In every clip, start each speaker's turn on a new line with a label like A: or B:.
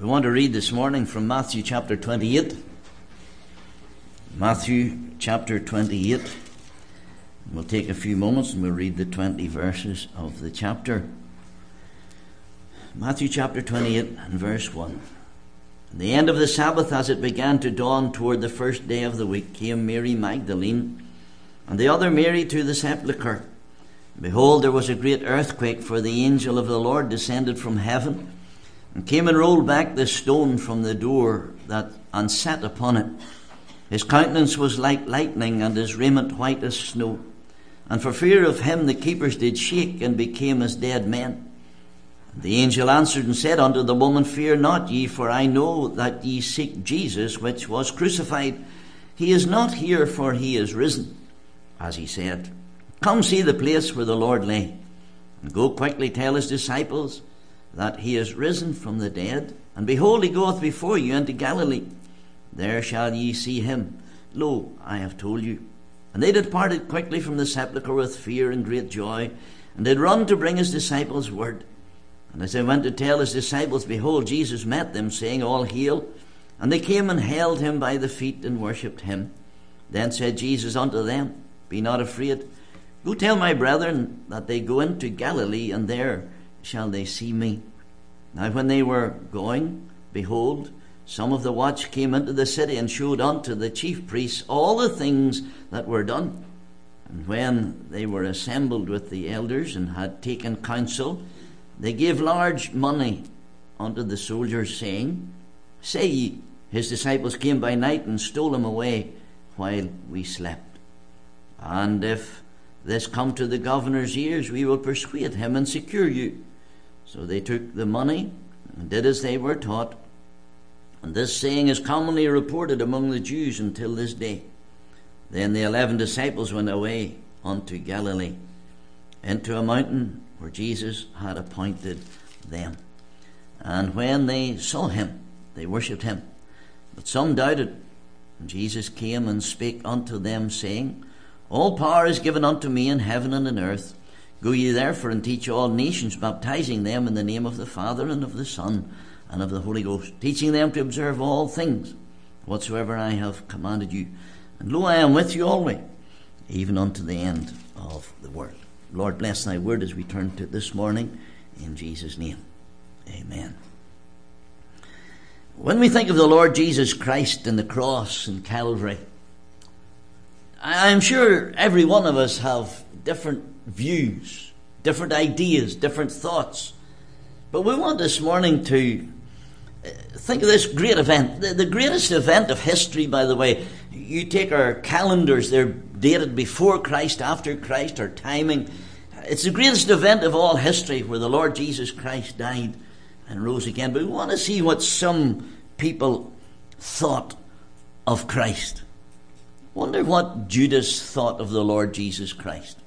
A: We want to read this morning from Matthew chapter 28. Matthew chapter 28. We'll take a few moments and we'll read the 20 verses of the chapter. Matthew chapter 28 and verse 1. At the end of the Sabbath, as it began to dawn toward the first day of the week, came Mary Magdalene and the other Mary to the sepulchre. Behold, there was a great earthquake, for the angel of the Lord descended from heaven and came and rolled back the stone from the door that and sat upon it. His countenance was like lightning, and his raiment white as snow. And for fear of him the keepers did shake and became as dead men. The angel answered and said unto the woman, Fear not ye, for I know that ye seek Jesus, which was crucified. He is not here, for he is risen, as he said. Come see the place where the Lord lay, and go quickly tell his disciples that he is risen from the dead. And behold, he goeth before you into Galilee. There shall ye see him. Lo, I have told you. And they departed quickly from the sepulchre with fear and great joy, and did run to bring his disciples word. And as they went to tell his disciples, behold, Jesus met them, saying, All hail. And they came and held him by the feet and worshipped him. Then said Jesus unto them, Be not afraid. Go tell my brethren that they go into Galilee, and there shall they see me. Now, when they were going, behold, some of the watch came into the city and showed unto the chief priests all the things that were done. And when they were assembled with the elders and had taken counsel, they gave large money unto the soldiers, saying, Say ye, his disciples came by night and stole him away while we slept. And if this come to the governor's ears, we will persuade him and secure you. So they took the money and did as they were taught. And this saying is commonly reported among the Jews until this day. Then the eleven disciples went away unto Galilee, into a mountain where Jesus had appointed them. And when they saw him, they worshipped him. But some doubted. And Jesus came and spake unto them, saying, All power is given unto me in heaven and in earth. Go ye therefore and teach all nations, baptizing them in the name of the Father and of the Son and of the Holy Ghost, teaching them to observe all things whatsoever I have commanded you. And lo, I am with you always, even unto the end of the world. Lord, bless thy word as we turn to it this morning. In Jesus' name, amen. When we think of the Lord Jesus Christ and the cross and Calvary, I'm sure every one of us have different views, different ideas, different thoughts. But we want this morning to uh, think of this great event, the, the, greatest event of history, by the way. You take our calendars, they're dated before Christ, after Christ, our timing. It's the greatest event of all history where the Lord Jesus Christ died and rose again. But we want to see what some people thought of Christ. Wonder what Judas thought of the Lord Jesus Christ.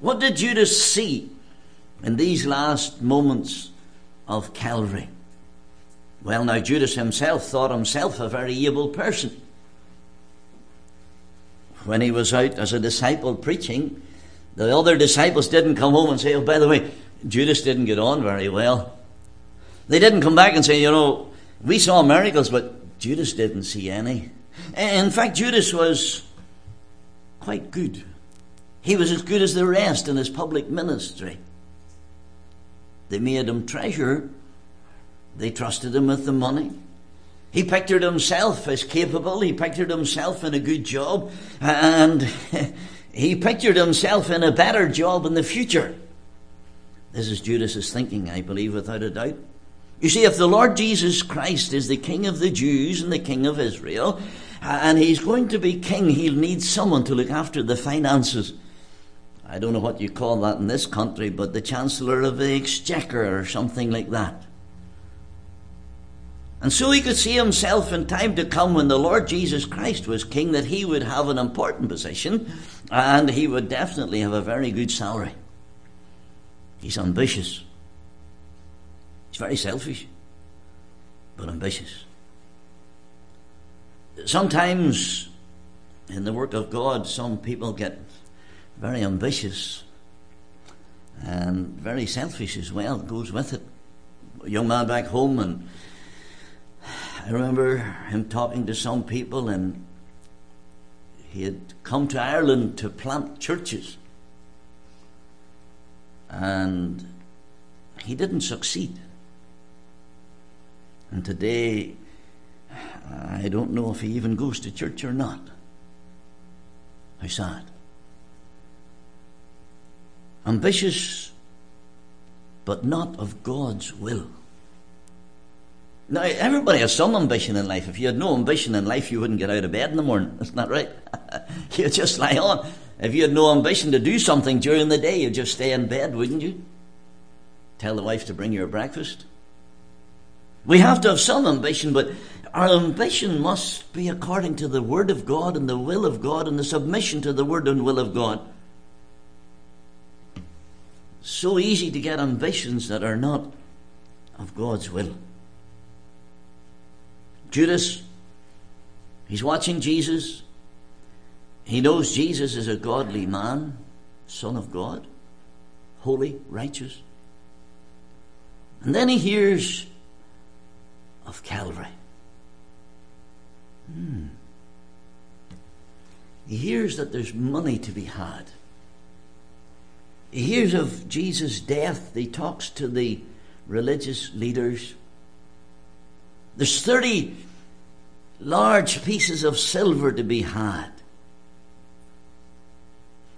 A: What did Judas see in these last moments of Calvary? Well, now, Judas himself thought himself a very able person. When he was out as a disciple preaching, the other disciples didn't come home and say, Oh, by the way, Judas didn't get on very well. They didn't come back and say, You know, we saw miracles, but Judas didn't see any. In fact, Judas was quite good. He was as good as the rest in his public ministry. They made him treasurer. They trusted him with the money. He pictured himself as capable. He pictured himself in a good job. And he pictured himself in a better job in the future. This is Judas's thinking, I believe, without a doubt. You see, if the Lord Jesus Christ is the King of the Jews and the King of Israel, uh, and he's going to be king, he'll need someone to look after the finances. I don't know what you call that in this country, but the Chancellor of the Exchequer or something like that. And so he could see himself in time to come when the Lord Jesus Christ was king that he would have an important position and he would definitely have a very good salary. He's ambitious. He's very selfish, but ambitious. Sometimes in the work of God, some people get very ambitious and very selfish as well. It goes with it. A young man back home, and I remember him talking to some people, and he had come to Ireland to plant churches. And he didn't succeed. And today, I don't know if he even goes to church or not. How sad. Ambitious, but not of God's will. Now, everybody has some ambition in life. If you had no ambition in life, you wouldn't get out of bed in the morning. Isn't that right? you'd just lie on. If you had no ambition to do something during the day, you'd just stay in bed, wouldn't you? Tell the wife to bring you a breakfast. We have to have some ambition, but our ambition must be according to the Word of God and the will of God and the submission to the Word and will of God. So easy to get ambitions that are not of God's will. Judas, he's watching Jesus. He knows Jesus is a godly man, Son of God, holy, righteous. And then he hears of Calvary. Hmm. He hears that there's money to be had. He hears of Jesus' death. He talks to the religious leaders. There's 30 large pieces of silver to be had.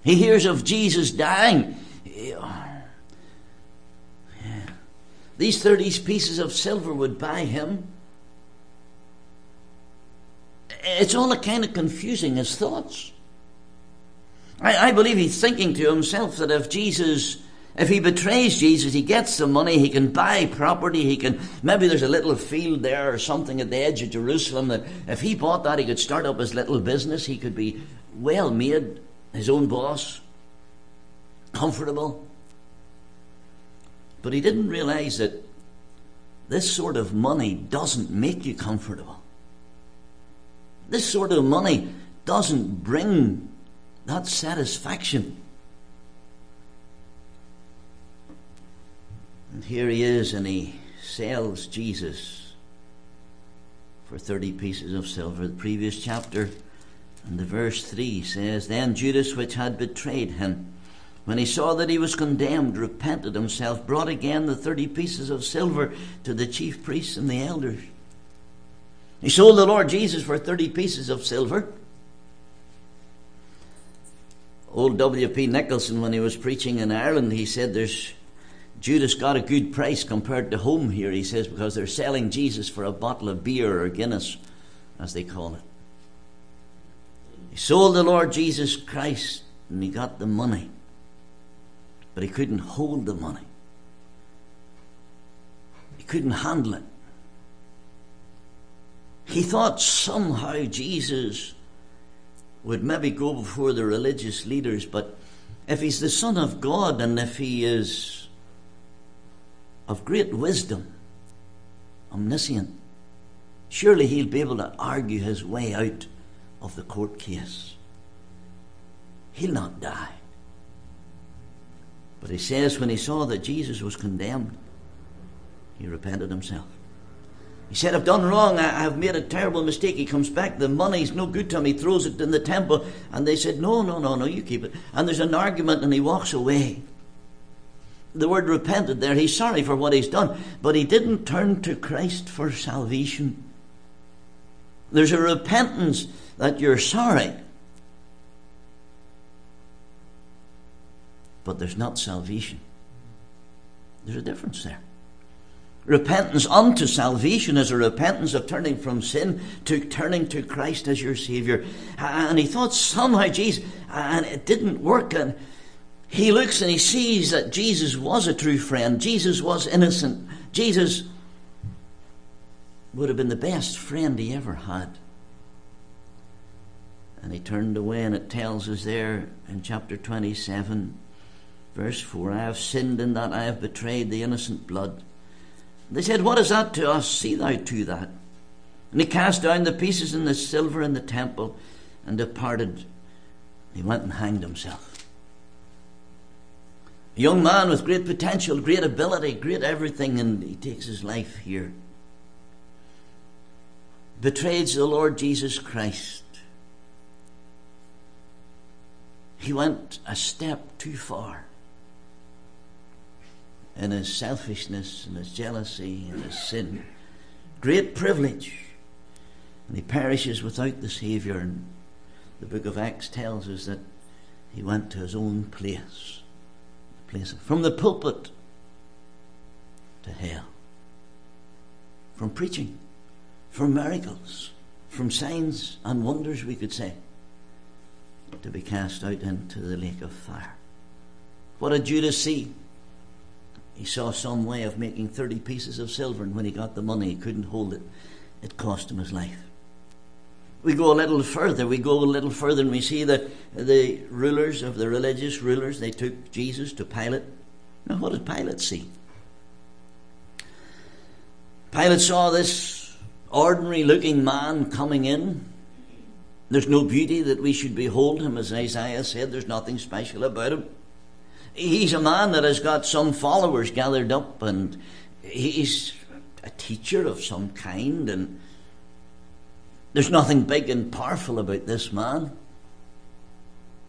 A: He hears of Jesus dying. These 30 pieces of silver would buy him. It's all a kind of confusing his thoughts. I, I believe he's thinking to himself that if Jesus if he betrays Jesus, he gets the money, he can buy property, he can, maybe there's a little field there or something at the edge of Jerusalem that if he bought that, he could start up his little business, he could be well made, his own boss, comfortable. But he didn't realize that this sort of money doesn't make you comfortable. This sort of money doesn't bring that satisfaction. And here he is, and he sells Jesus for 30 pieces of silver. The previous chapter and the verse 3 says, Then Judas, which had betrayed him, when he saw that he was condemned, repented himself, brought again the 30 pieces of silver to the chief priests and the elders. He sold the Lord Jesus for 30 pieces of silver. Old W.P. Nicholson, when he was preaching in Ireland, he said there's Judas got a good price compared to home here, he says, because they're selling Jesus for a bottle of beer or Guinness, as they call it. He sold the Lord Jesus Christ and he got the money, but he couldn't hold the money. He couldn't handle it. He thought somehow Jesus would maybe go before the religious leaders, but if he's the Son of God and if he is of great wisdom, omniscient, surely he'll be able to argue his way out of the court case. He'll not die. But he says when he saw that Jesus was condemned, he repented himself. He said, I've done wrong. I, have made a terrible mistake. He comes back. The money's no good to him. He throws it in the temple. And they said, No, no, no, no, you keep it. And there's an argument, and he walks away the word repented there. He's sorry for what he's done, but he didn't turn to Christ for salvation. There's a repentance that you're sorry, but there's not salvation. There's a difference there. Repentance unto salvation is a repentance of turning from sin to turning to Christ as your Savior. And he thought somehow, Jesus, and it didn't work. And he looks and he sees that Jesus was a true friend. Jesus was innocent. Jesus would have been the best friend he ever had. And he turned away, and it tells us there in chapter 27, verse 4 I have sinned in that I have betrayed the innocent blood. They said, What is that to us? See thou to that. And he cast down the pieces and the silver in the temple and departed. He went and hanged himself. A young man with great potential, great ability, great everything, and he takes his life here. betrayed the Lord Jesus Christ, he went a step too far in his selfishness and his jealousy and his sin. Great privilege. And he perishes without the Saviour. And the book of Acts tells us that he went to his own place. The place from the pulpit to hell. From preaching, from miracles, from signs and wonders, we could say, to be cast out into the lake of fire. What did Judas see? He saw some way of making 30 pieces of silver, and when he got the money, he couldn't hold it. It cost him his life. We go a little further. We go a little further, and we see that the rulers of the religious rulers they took Jesus to Pilate. Now, what did Pilate see? Pilate saw this ordinary looking man coming in. There's no beauty that we should behold him, as Isaiah said. There's nothing special about him. He's a man that has got some followers gathered up, and he's a teacher of some kind, and there's nothing big and powerful about this man.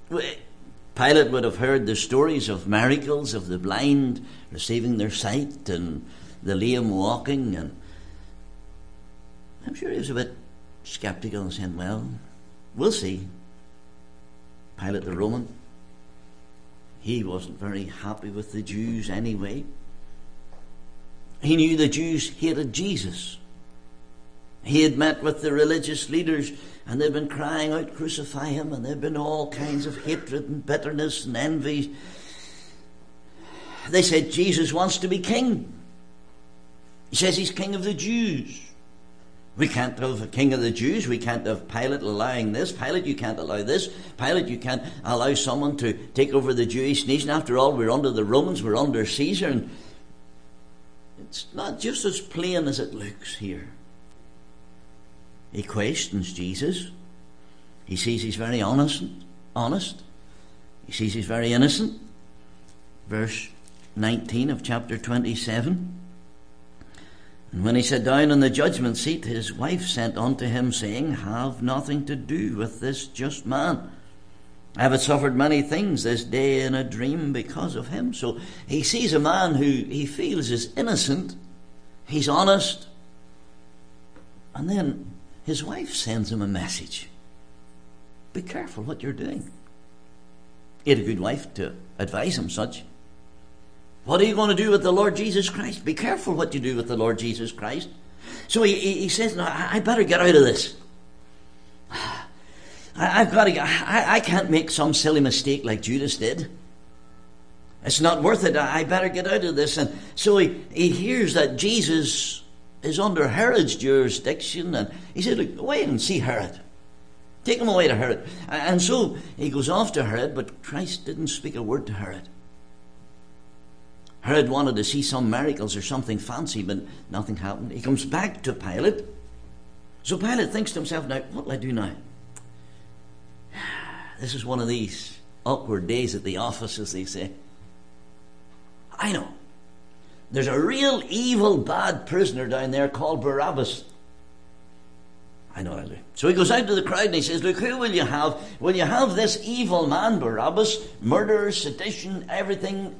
A: Pilate would have heard the stories of miracles of the blind receiving their sight and the lame walking, and I'm sure he was a bit skeptical and saying, Well, we'll see. Pilate the Roman he wasn't very happy with the Jews anyway. He knew the Jews hated Jesus. He had met with the religious leaders and they've been crying out, crucify him, and there've been all kinds of hatred and bitterness and envy. They said Jesus wants to be king. He says he's king of the Jews. We can't have a king of the Jews. We can't have Pilate allowing this. Pilate, you can't allow this. Pilate, you can't allow someone to take over the Jewish nation. After all, we're under the Romans, we're under Caesar. And it's not just as plain as it looks here. He questions Jesus. He sees he's very honest. Honest. He sees he's very innocent. Verse 19 of chapter 27. And when he sat down on the judgment seat, his wife sent unto him, saying, Have nothing to do with this just man. I have suffered many things this day in a dream because of him. So he sees a man who he feels is innocent, he's honest, and then his wife sends him a message Be careful what you're doing. He had a good wife to advise him such. What are you going to do with the Lord Jesus Christ? Be careful what you do with the Lord Jesus Christ. So he, he says, no, I better get out of this. I, have got to. I, I can't make some silly mistake like Judas did. It's not worth it. I better get out of this. And so he, he hears that Jesus is under Herod's jurisdiction, and he said, Look, wait and see Herod. Take him away to Herod. And so he goes off to Herod, but Christ didn't speak a word to Herod. Herod wanted to see some miracles or something fancy, but nothing happened. He comes back to Pilate. So Pilate thinks to himself, now, what will I do now? This is one of these awkward days at the office, as they say. I know. There's a real evil, bad prisoner down there called Barabbas. I know I do. So he goes out to the crowd and he says, Look, who will you have? Will you have this evil man, Barabbas, murder, sedition, everything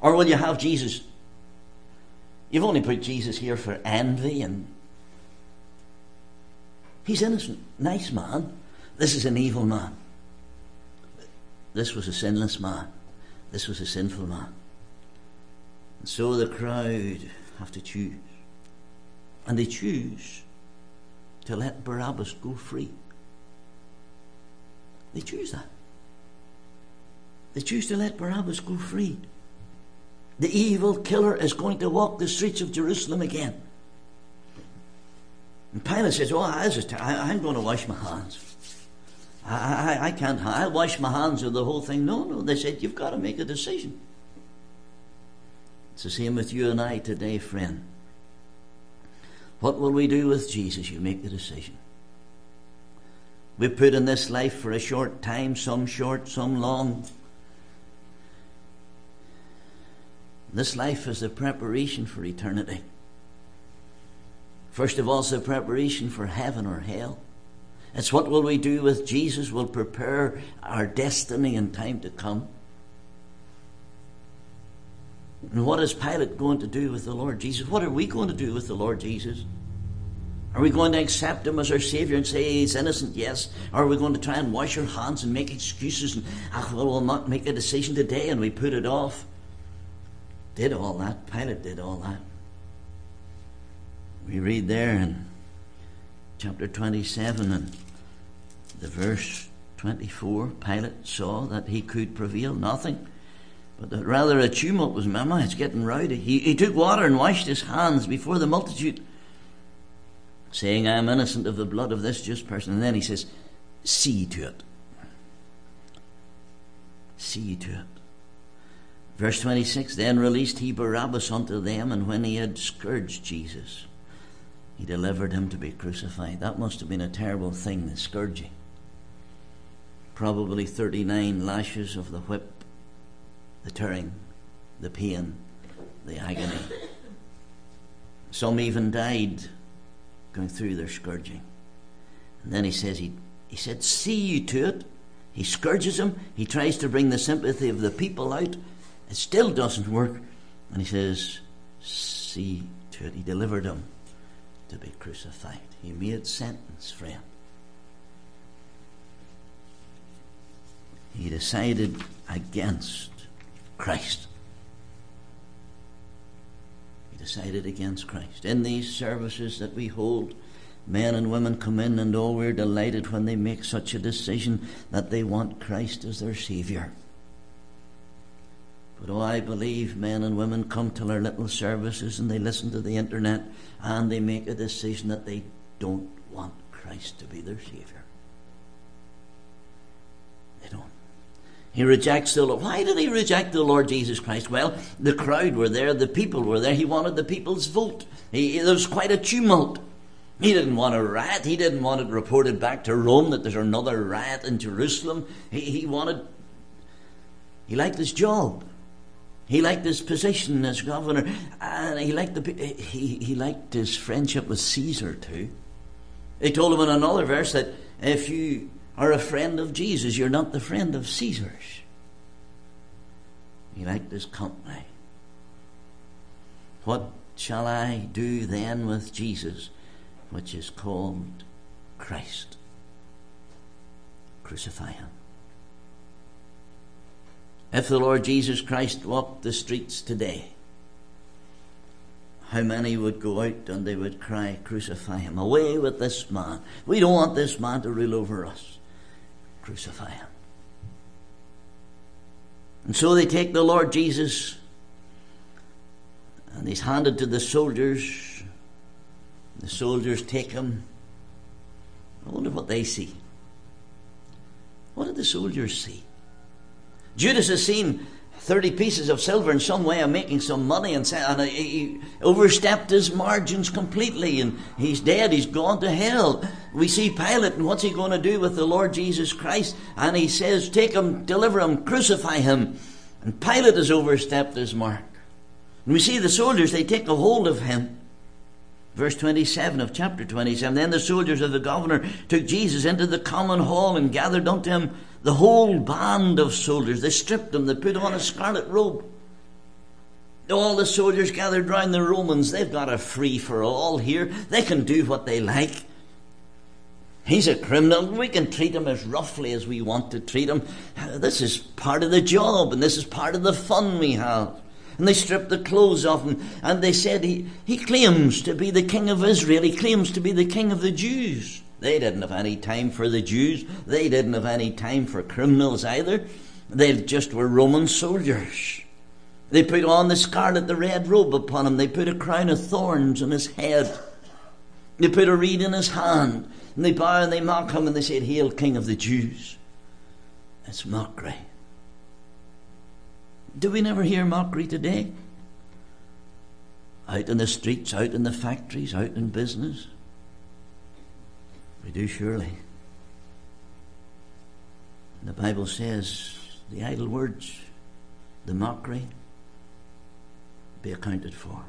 A: or will you have Jesus? You've only put Jesus here for envy and. He's innocent, nice man. This is an evil man. This was a sinless man. This was a sinful man. And so the crowd have to choose. And they choose to let Barabbas go free. They choose that. They choose to let Barabbas go free the evil killer is going to walk the streets of Jerusalem again. And Pilate says, Oh, I just, I, am going to wash my hands. I, I, I can't, I'll wash my hands of the whole thing. No, no. They said, You've got to make a decision. It's the same with you and I today, friend. What will we do with Jesus? You make the decision. We put in this life for a short time, some short, some long. This life is a preparation for eternity. First of all, it's the preparation for heaven or hell. It's what will we do with Jesus will prepare our destiny in time to come. And what is Pilate going to do with the Lord Jesus? What are we going to do with the Lord Jesus? Are we going to accept him as our Savior and say he's innocent? Yes. Or are we going to try and wash our hands and make excuses and, ah, well, we'll not make a decision today and we put it off? Did all that. Pilate did all that. We read there in chapter 27 and the verse 24 Pilate saw that he could prevail nothing, but that rather a tumult was, Mama, it's getting rowdy. He, he took water and washed his hands before the multitude, saying, I am innocent of the blood of this just person. And then he says, See to it. See to it. Verse 26 Then released he Barabbas unto them, and when he had scourged Jesus, he delivered him to be crucified. That must have been a terrible thing, the scourging. Probably 39 lashes of the whip, the tearing, the pain, the agony. Some even died going through their scourging. And then he says, he, he said, See you to it. He scourges him. He tries to bring the sympathy of the people out. It still doesn't work. And he says, See to it. He delivered him to be crucified. He made sentence, friend. He decided against Christ. He decided against Christ. In these services that we hold, men and women come in, and oh, we're delighted when they make such a decision that they want Christ as their Saviour. But oh, I believe men and women come to our little services and they listen to the internet and they make a decision that they don't want Christ to be their Saviour. They don't. He rejects the Lord. Why did he reject the Lord Jesus Christ? Well, the crowd were there, the people were there. He wanted the people's vote. He, there was quite a tumult. He didn't want a riot. He didn't want it reported back to Rome that there's another riot in Jerusalem. He, he wanted, he liked his job. He liked his position as governor, and he liked the he, he liked his friendship with Caesar too. He told him in another verse that if you are a friend of Jesus, you're not the friend of Caesar's. He liked his company. What shall I do then with Jesus, which is called Christ? Crucify him. If the Lord Jesus Christ walked the streets today, how many would go out and they would cry, Crucify him. Away with this man. We don't want this man to rule over us. Crucify him. And so they take the Lord Jesus and he's handed to the soldiers. The soldiers take him. I wonder what they see. What did the soldiers see? Judas has seen 30 pieces of silver in some way of making some money and, and he overstepped his margins completely and he's dead, he's gone to hell. We see Pilate and what's he going to do with the Lord Jesus Christ? And he says, Take him, deliver him, crucify him. And Pilate has overstepped his mark. And we see the soldiers, they take a hold of him. Verse 27 of chapter 27 Then the soldiers of the governor took Jesus into the common hall and gathered unto him the whole band of soldiers. They stripped him, they put on a scarlet robe. All the soldiers gathered round the Romans. They've got a free for all here. They can do what they like. He's a criminal. We can treat him as roughly as we want to treat him. This is part of the job, and this is part of the fun we have. And they stripped the clothes off him, and they said he, he claims to be the king of Israel. He claims to be the king of the Jews. They didn't have any time for the Jews. They didn't have any time for criminals either. They just were Roman soldiers. They put on the scarlet, the red robe upon him. They put a crown of thorns on his head. They put a reed in his hand. And they bow and they mock him and they said, Hail, King of the Jews. It's mockery. Do we never hear mockery today? Out in the streets, out in the factories, out in business. We do surely. The Bible says the idle words, the mockery, be accounted for.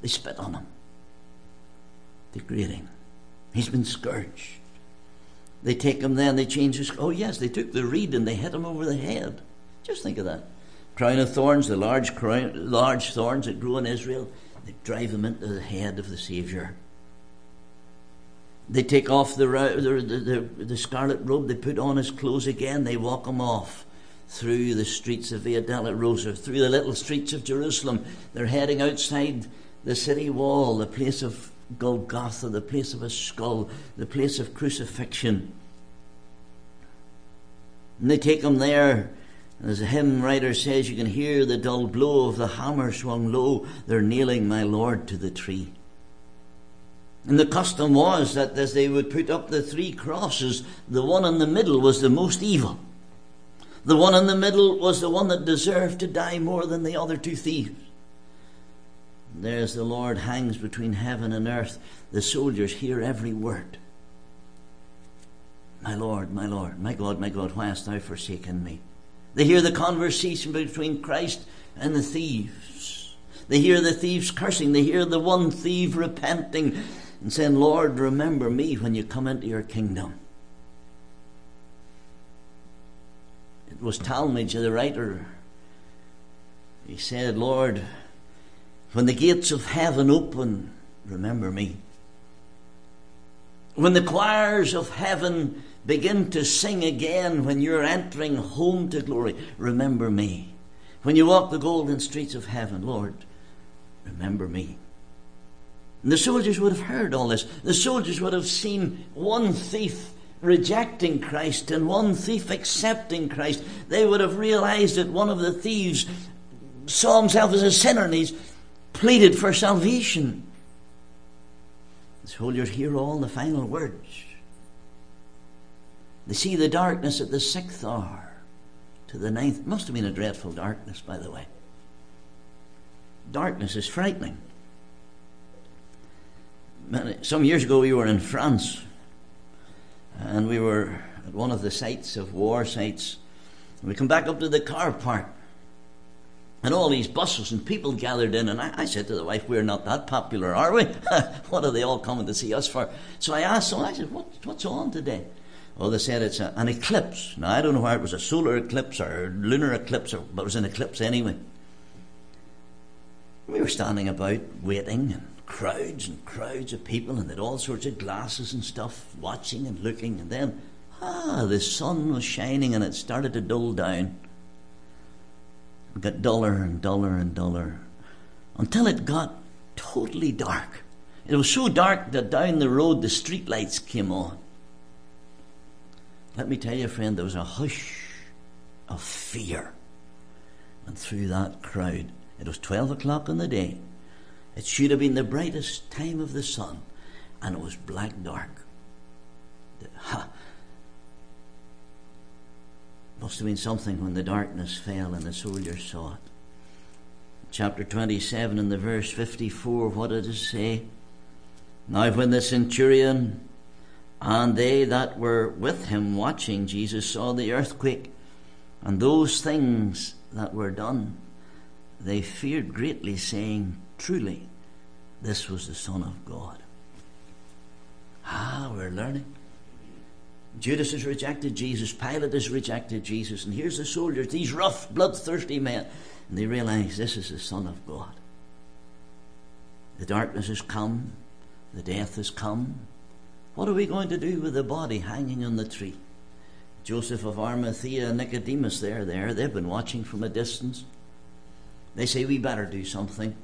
A: They spit on him. degrading. He's been scourged. They take him then, they change his. Oh, yes, they took the reed and they hit him over the head. Just think of that. Crown of thorns, the large, crown, large thorns that grew in Israel, they drive them into the head of the Saviour. They take off the, the, the, the, scarlet robe, they put on his clothes again, they walk him off through the streets of Via Dolorosa, through the little streets of Jerusalem. They're heading outside the city wall, the place of Golgotha, the place of a skull, the place of crucifixion. And they take him there. As the hymn writer says, you can hear the dull blow of the hammer swung low. They're nailing my Lord to the tree. And the custom was that as they would put up the three crosses, the one in the middle was the most evil. The one in the middle was the one that deserved to die more than the other two thieves. There's the Lord hangs between heaven and earth. The soldiers hear every word. My Lord, my Lord, my God, my God, why hast thou forsaken me? They hear the conversation between Christ and the thieves. They hear the thieves cursing. They hear the one thief repenting and saying, Lord, remember me when you come into your kingdom. It was Talmage, the writer. He said, Lord, when the gates of heaven open, remember me. When the choirs of heaven begin to sing again, when you're entering home to glory, remember me. When you walk the golden streets of heaven, Lord, remember me. And the soldiers would have heard all this. The soldiers would have seen one thief rejecting Christ and one thief accepting Christ. They would have realized that one of the thieves saw himself as a sinner and he's pleaded for salvation. The soldiers hear all the final words. They see the darkness at the sixth hour to the ninth. Must have been a dreadful darkness, by the way. Darkness is frightening. Some years ago, we were in France, and we were at one of the sites of war sites. We come back up to the car park, and all these buses and people gathered in. And I, I said to the wife, We're not that popular, are we? what are they all coming to see us for? So I asked them, I said, what, What's on today? Well, they said it's a, an eclipse. Now, I don't know whether it was a solar eclipse or a lunar eclipse, or, but it was an eclipse anyway. We were standing about waiting, and crowds and crowds of people, and had all sorts of glasses and stuff, watching and looking. And then, ah, the sun was shining, and it started to dull down. It got duller and duller and duller until it got totally dark. It was so dark that down the road the street lights came on. Let me tell you, friend, there was a hush of fear. And through that crowd, it was 12 o'clock in the day. It should have been the brightest time of the sun, and it was black dark. Ha! Must have been something when the darkness fell and the soldiers saw it. Chapter 27 in the verse 54, what did it say? Now, when the centurion and they that were with him watching Jesus saw the earthquake and those things that were done, they feared greatly, saying, Truly, this was the Son of God. Ah, we're learning. Judas has rejected Jesus, Pilate has rejected Jesus, and here's the soldiers, these rough, bloodthirsty men, and they realize this is the Son of God. The darkness has come, the death has come. What are we going to do with the body hanging on the tree? Joseph of Arimathea and Nicodemus, they're there. They've been watching from a distance. They say, We better do something.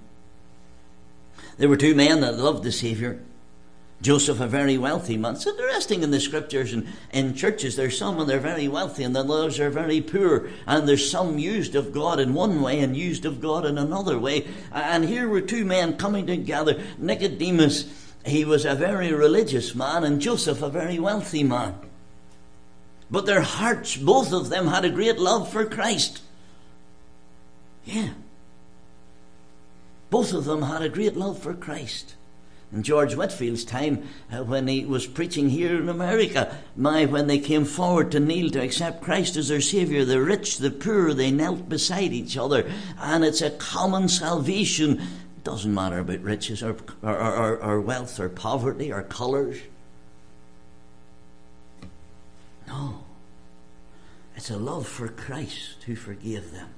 A: There were two men that loved the Saviour. Joseph, a very wealthy man. It's interesting in the scriptures and in churches, there's some and they're very wealthy and the others are very poor. And there's some used of God in one way and used of God in another way. And here were two men coming together. Nicodemus, he was a very religious man, and Joseph, a very wealthy man. But their hearts, both of them, had a great love for Christ. Yeah. Both of them had a great love for Christ. In George Whitefield's time, uh, when he was preaching here in America, my, when they came forward to kneel to accept Christ as their Saviour, the rich, the poor, they knelt beside each other. And it's a common salvation It doesn't matter about riches or, or, or, or wealth or poverty or colours. No. It's a love for Christ who forgave them.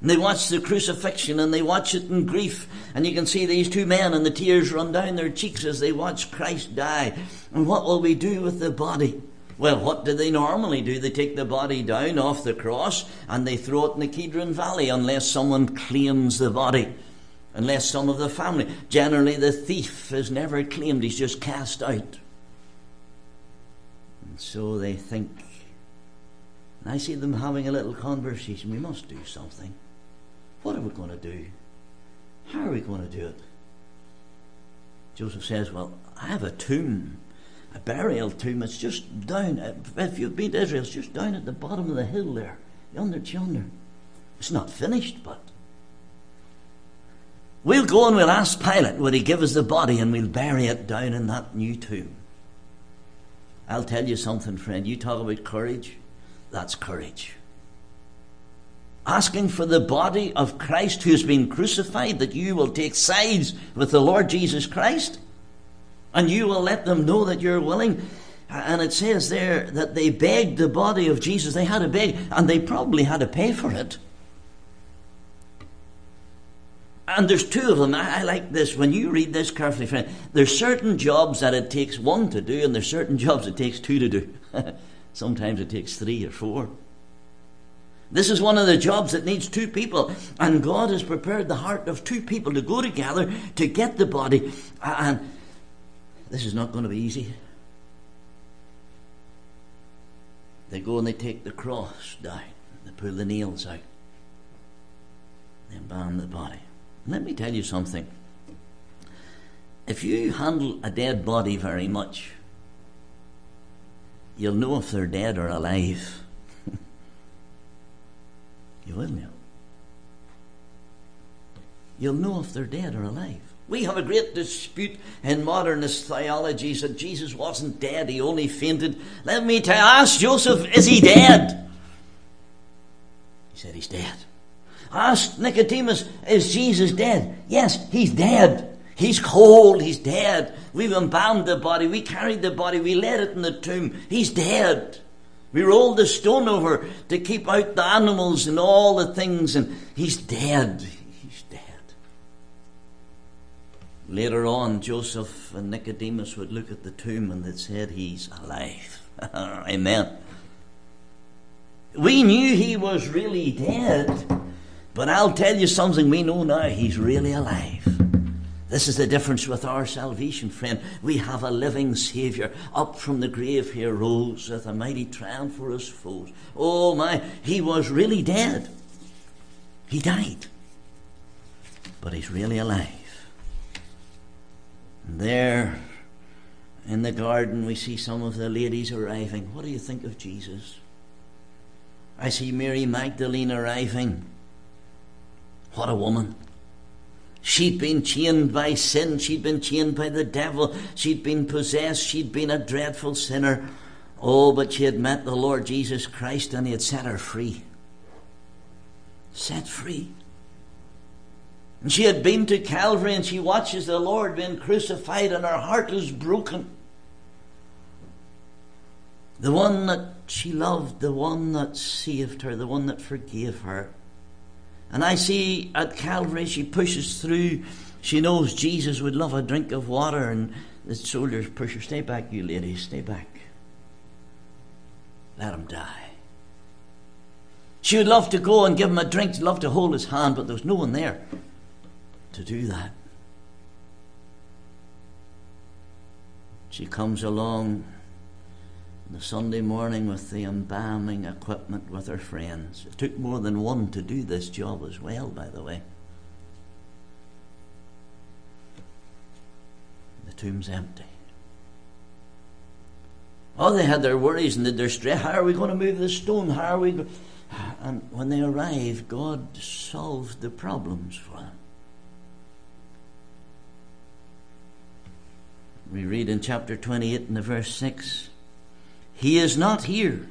A: And they watch the crucifixion and they watch it in grief. And you can see these two men and the tears run down their cheeks as they watch Christ die. And what will we do with the body? Well, what do they normally do? They take the body down off the cross and they throw it in the Kedron Valley unless someone claims the body. Unless some of the family. Generally, the thief is never claimed, he's just cast out. And so they think. And I see them having a little conversation. We must do something. What are we going to do? How are we going to do it? Joseph says, Well, I have a tomb, a burial tomb. It's just down, if you've been to Israel, it's just down at the bottom of the hill there, yonder, yonder. It's not finished, but we'll go and we'll ask Pilate, would he give us the body and we'll bury it down in that new tomb. I'll tell you something, friend. You talk about courage, that's courage asking for the body of Christ who has been crucified, that you will take sides with the Lord Jesus Christ, and you will let them know that you're willing. And it says there that they begged the body of Jesus. They had to beg, and they probably had to pay for it. And there's two of them. I, I, like this. When you read this carefully, friend, there's certain jobs that it takes one to do, and there's certain jobs it takes two to do. Sometimes it takes three or four. This is one of the jobs that needs two people. And God has prepared the heart of two people to go together to get the body. And this is not going to be easy. They go and they take the cross down. They pull the nails out. They embalm the body. let me tell you something. If you handle a dead body very much, you'll know if they're dead or alive. You will, you? You'll know if they're dead or alive. We have a great dispute in modernist theologies that Jesus wasn't dead, he only fainted. Let me tell ask Joseph, is he dead? He said he's dead. Ask Nicodemus, is Jesus dead? Yes, he's dead. He's cold, he's dead. We've embalmed the body, we carried the body, we laid it in the tomb. He's dead. We rolled the stone over to keep out the animals and all the things, and he's dead. He's dead. Later on, Joseph and Nicodemus would look at the tomb and they said, He's alive. Amen. We knew he was really dead, but I'll tell you something we know now he's really alive. This is the difference with our salvation, friend. We have a living Saviour. Up from the grave he arose with a mighty triumph for his foes. Oh my, he was really dead. He died. But he's really alive. And there in the garden we see some of the ladies arriving. What do you think of Jesus? I see Mary Magdalene arriving. What a woman. She'd been chained by sin. She'd been chained by the devil. She'd been possessed. She'd been a dreadful sinner. Oh, but she had met the Lord Jesus Christ and he had set her free. Set free. And she had been to Calvary and she watches the Lord being crucified and her heart is broken. The one that she loved, the one that saved her, the one that forgave her and I see at Calvary she pushes through. She knows Jesus would love a drink of water, and the soldiers push her. Stay back, you ladies, stay back. Let him die. She would love to go and give him a drink, She'd love to hold his hand, but there's no one there to do that. She comes along the Sunday morning with the embalming equipment with her friends. It took more than one to do this job as well, by the way. The tomb's empty. Oh, they had their worries and their stress. How are we going to move the stone? How are we going? And when they arrived, God solved the problems for them. We read in chapter 28 in the verse 6 he is not here,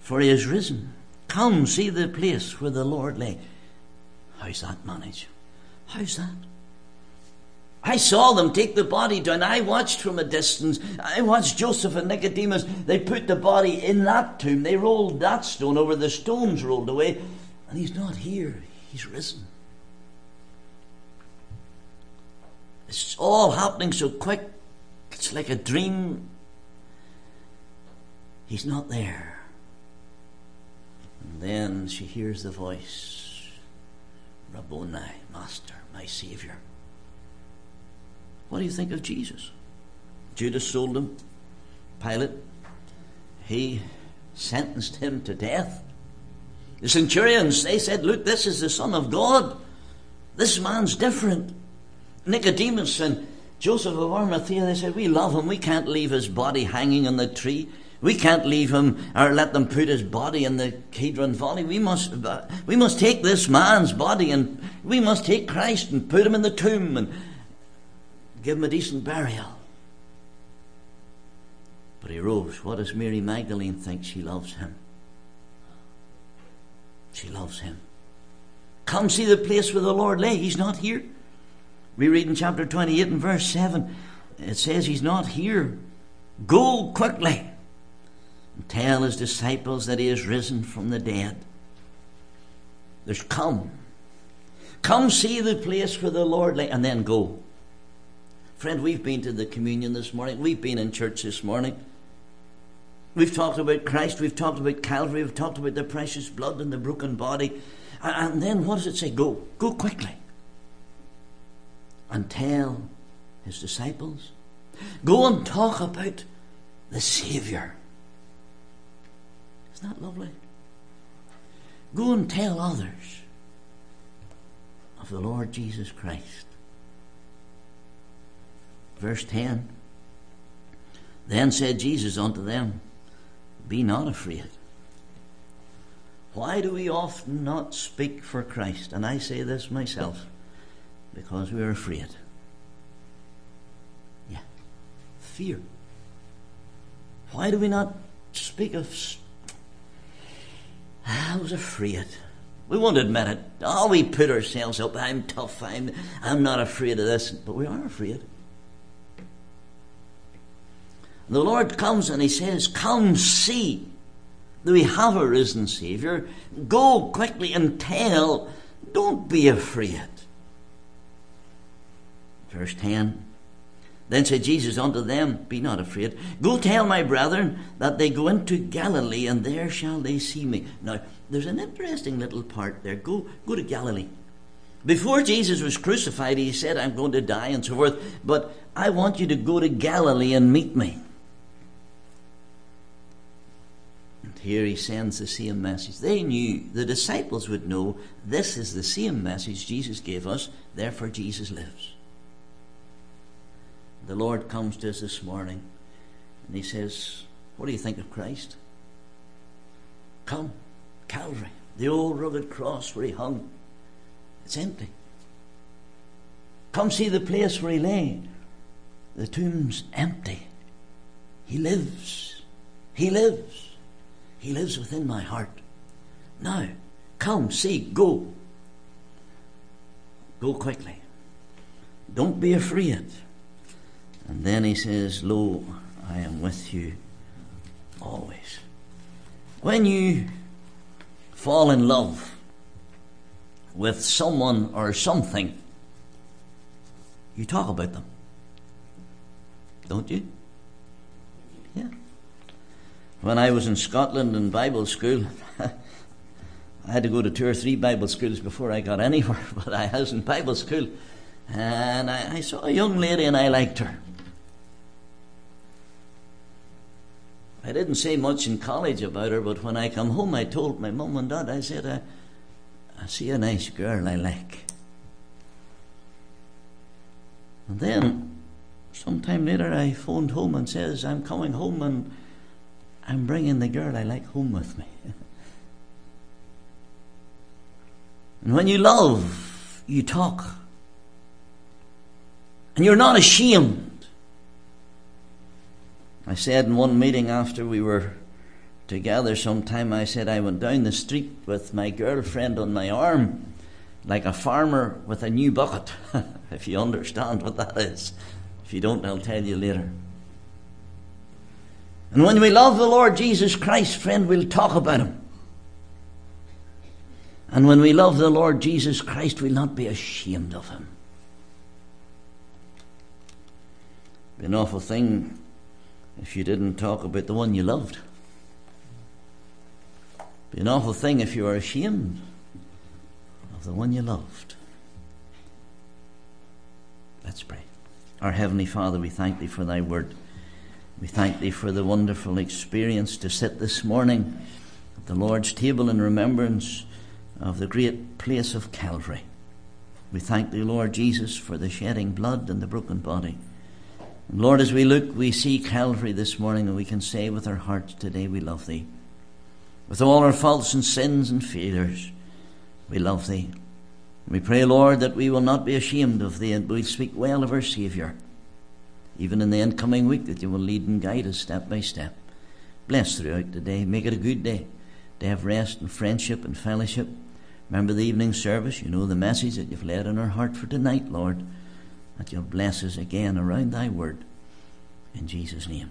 A: for he is risen. Come, see the place where the Lord lay. How's that managed? How's that? I saw them take the body down. I watched from a distance. I watched Joseph and Nicodemus. They put the body in that tomb. They rolled that stone over. The stones rolled away. And he's not here. He's risen. It's all happening so quick. It's like a dream. He's not there. And then she hears the voice Rabboni, Master, my Saviour. What do you think of Jesus? Judas sold him. Pilate, he sentenced him to death. The centurions, they said, Look, this is the Son of God. This man's different. Nicodemus and Joseph of Arimathea, they said, We love him. We can't leave his body hanging on the tree. We can't leave him or let them put his body in the Kidron Valley. We must, we must take this man's body and we must take Christ and put him in the tomb and give him a decent burial. But he rose. What does Mary Magdalene think? She loves him. She loves him. Come see the place where the Lord lay. He's not here. We read in chapter 28 and verse 7, it says he's not here. Go quickly tell his disciples that he is risen from the dead. There's come. Come see the place where the Lord lay, and then go. Friend, we've been to the communion this morning. We've been in church this morning. We've talked about Christ. We've talked about Calvary. We've talked about the precious blood and the broken body. And then what does it say? Go. Go quickly. And tell his disciples. Go and talk about the Saviour. Isn't that lovely? Go and tell others of the Lord Jesus Christ. Verse 10 Then said Jesus unto them, Be not afraid. Why do we often not speak for Christ? And I say this myself because we're afraid. Yeah, fear. Why do we not speak of. I was afraid. We won't admit it. Oh, we put ourselves up. I'm tough. I'm, I'm not afraid of this. But we are afraid. The Lord comes and He says, Come see that we have a risen Saviour. Go quickly and tell. Don't be afraid. Verse 10 Then said Jesus unto them, Be not afraid. Go tell my brethren that they go into Galilee, and there shall they see me. Now, there's an interesting little part there. Go, go to Galilee. Before Jesus was crucified, he said, I'm going to die and so forth, but I want you to go to Galilee and meet me. And here he sends the same message. They knew, the disciples would know, this is the same message Jesus gave us, therefore Jesus lives. The Lord comes to us this morning and he says, What do you think of Christ? Come, Calvary, the old rugged cross where he hung. It's empty. Come see the place where he lay. The tomb's empty. He lives. He lives. He lives within my heart. Now, come, see, go. Go quickly. Don't be afraid. And then he says, Lo, I am with you always. When you fall in love with someone or something, you talk about them. Don't you? Yeah. When I was in Scotland in Bible school, I had to go to two or three Bible schools before I got anywhere, but I was in Bible school and I, I saw a young lady and I liked her. I didn't say much in college about her, but when I come home, I told my mum and dad, I said, I, I see a nice girl I like. And then, sometime later, I phoned home and says, I'm coming home and I'm bringing the girl I like home with me. and when you love, you talk. And you're not ashamed. I said in one meeting after we were together sometime, I said I went down the street with my girlfriend on my arm. like a farmer with a new bucket, if you understand what that is. If you don't, I'll tell you later. And when we love the Lord Jesus Christ, friend, we'll talk about him. And when we love the Lord Jesus Christ, we'll not be ashamed of him. Be an awful thing if you didn't talk about the one you loved. It'd Be an awful thing if you were ashamed of the one you loved. Let's pray. Our Heavenly Father, we thank Thee for Thy word. We thank Thee for the wonderful experience to sit this morning at the Lord's table in remembrance of the great place of Calvary. We thank Thee, Lord Jesus, for the shedding blood and the broken body. Lord, as we look, we see Calvary this morning, and we can say with our hearts today, we love Thee. With all our faults and sins and failures, we love Thee. We pray, Lord, that we will not be ashamed of Thee and we'll speak well of our Saviour. Even in the incoming week, that You will lead and guide us step by step. Bless throughout the day. Make it a good day. Day of rest and friendship and fellowship. Remember the evening service. You know the message that You've laid in our heart for tonight, Lord. That You'll bless us again around Thy word. In Jesus' name.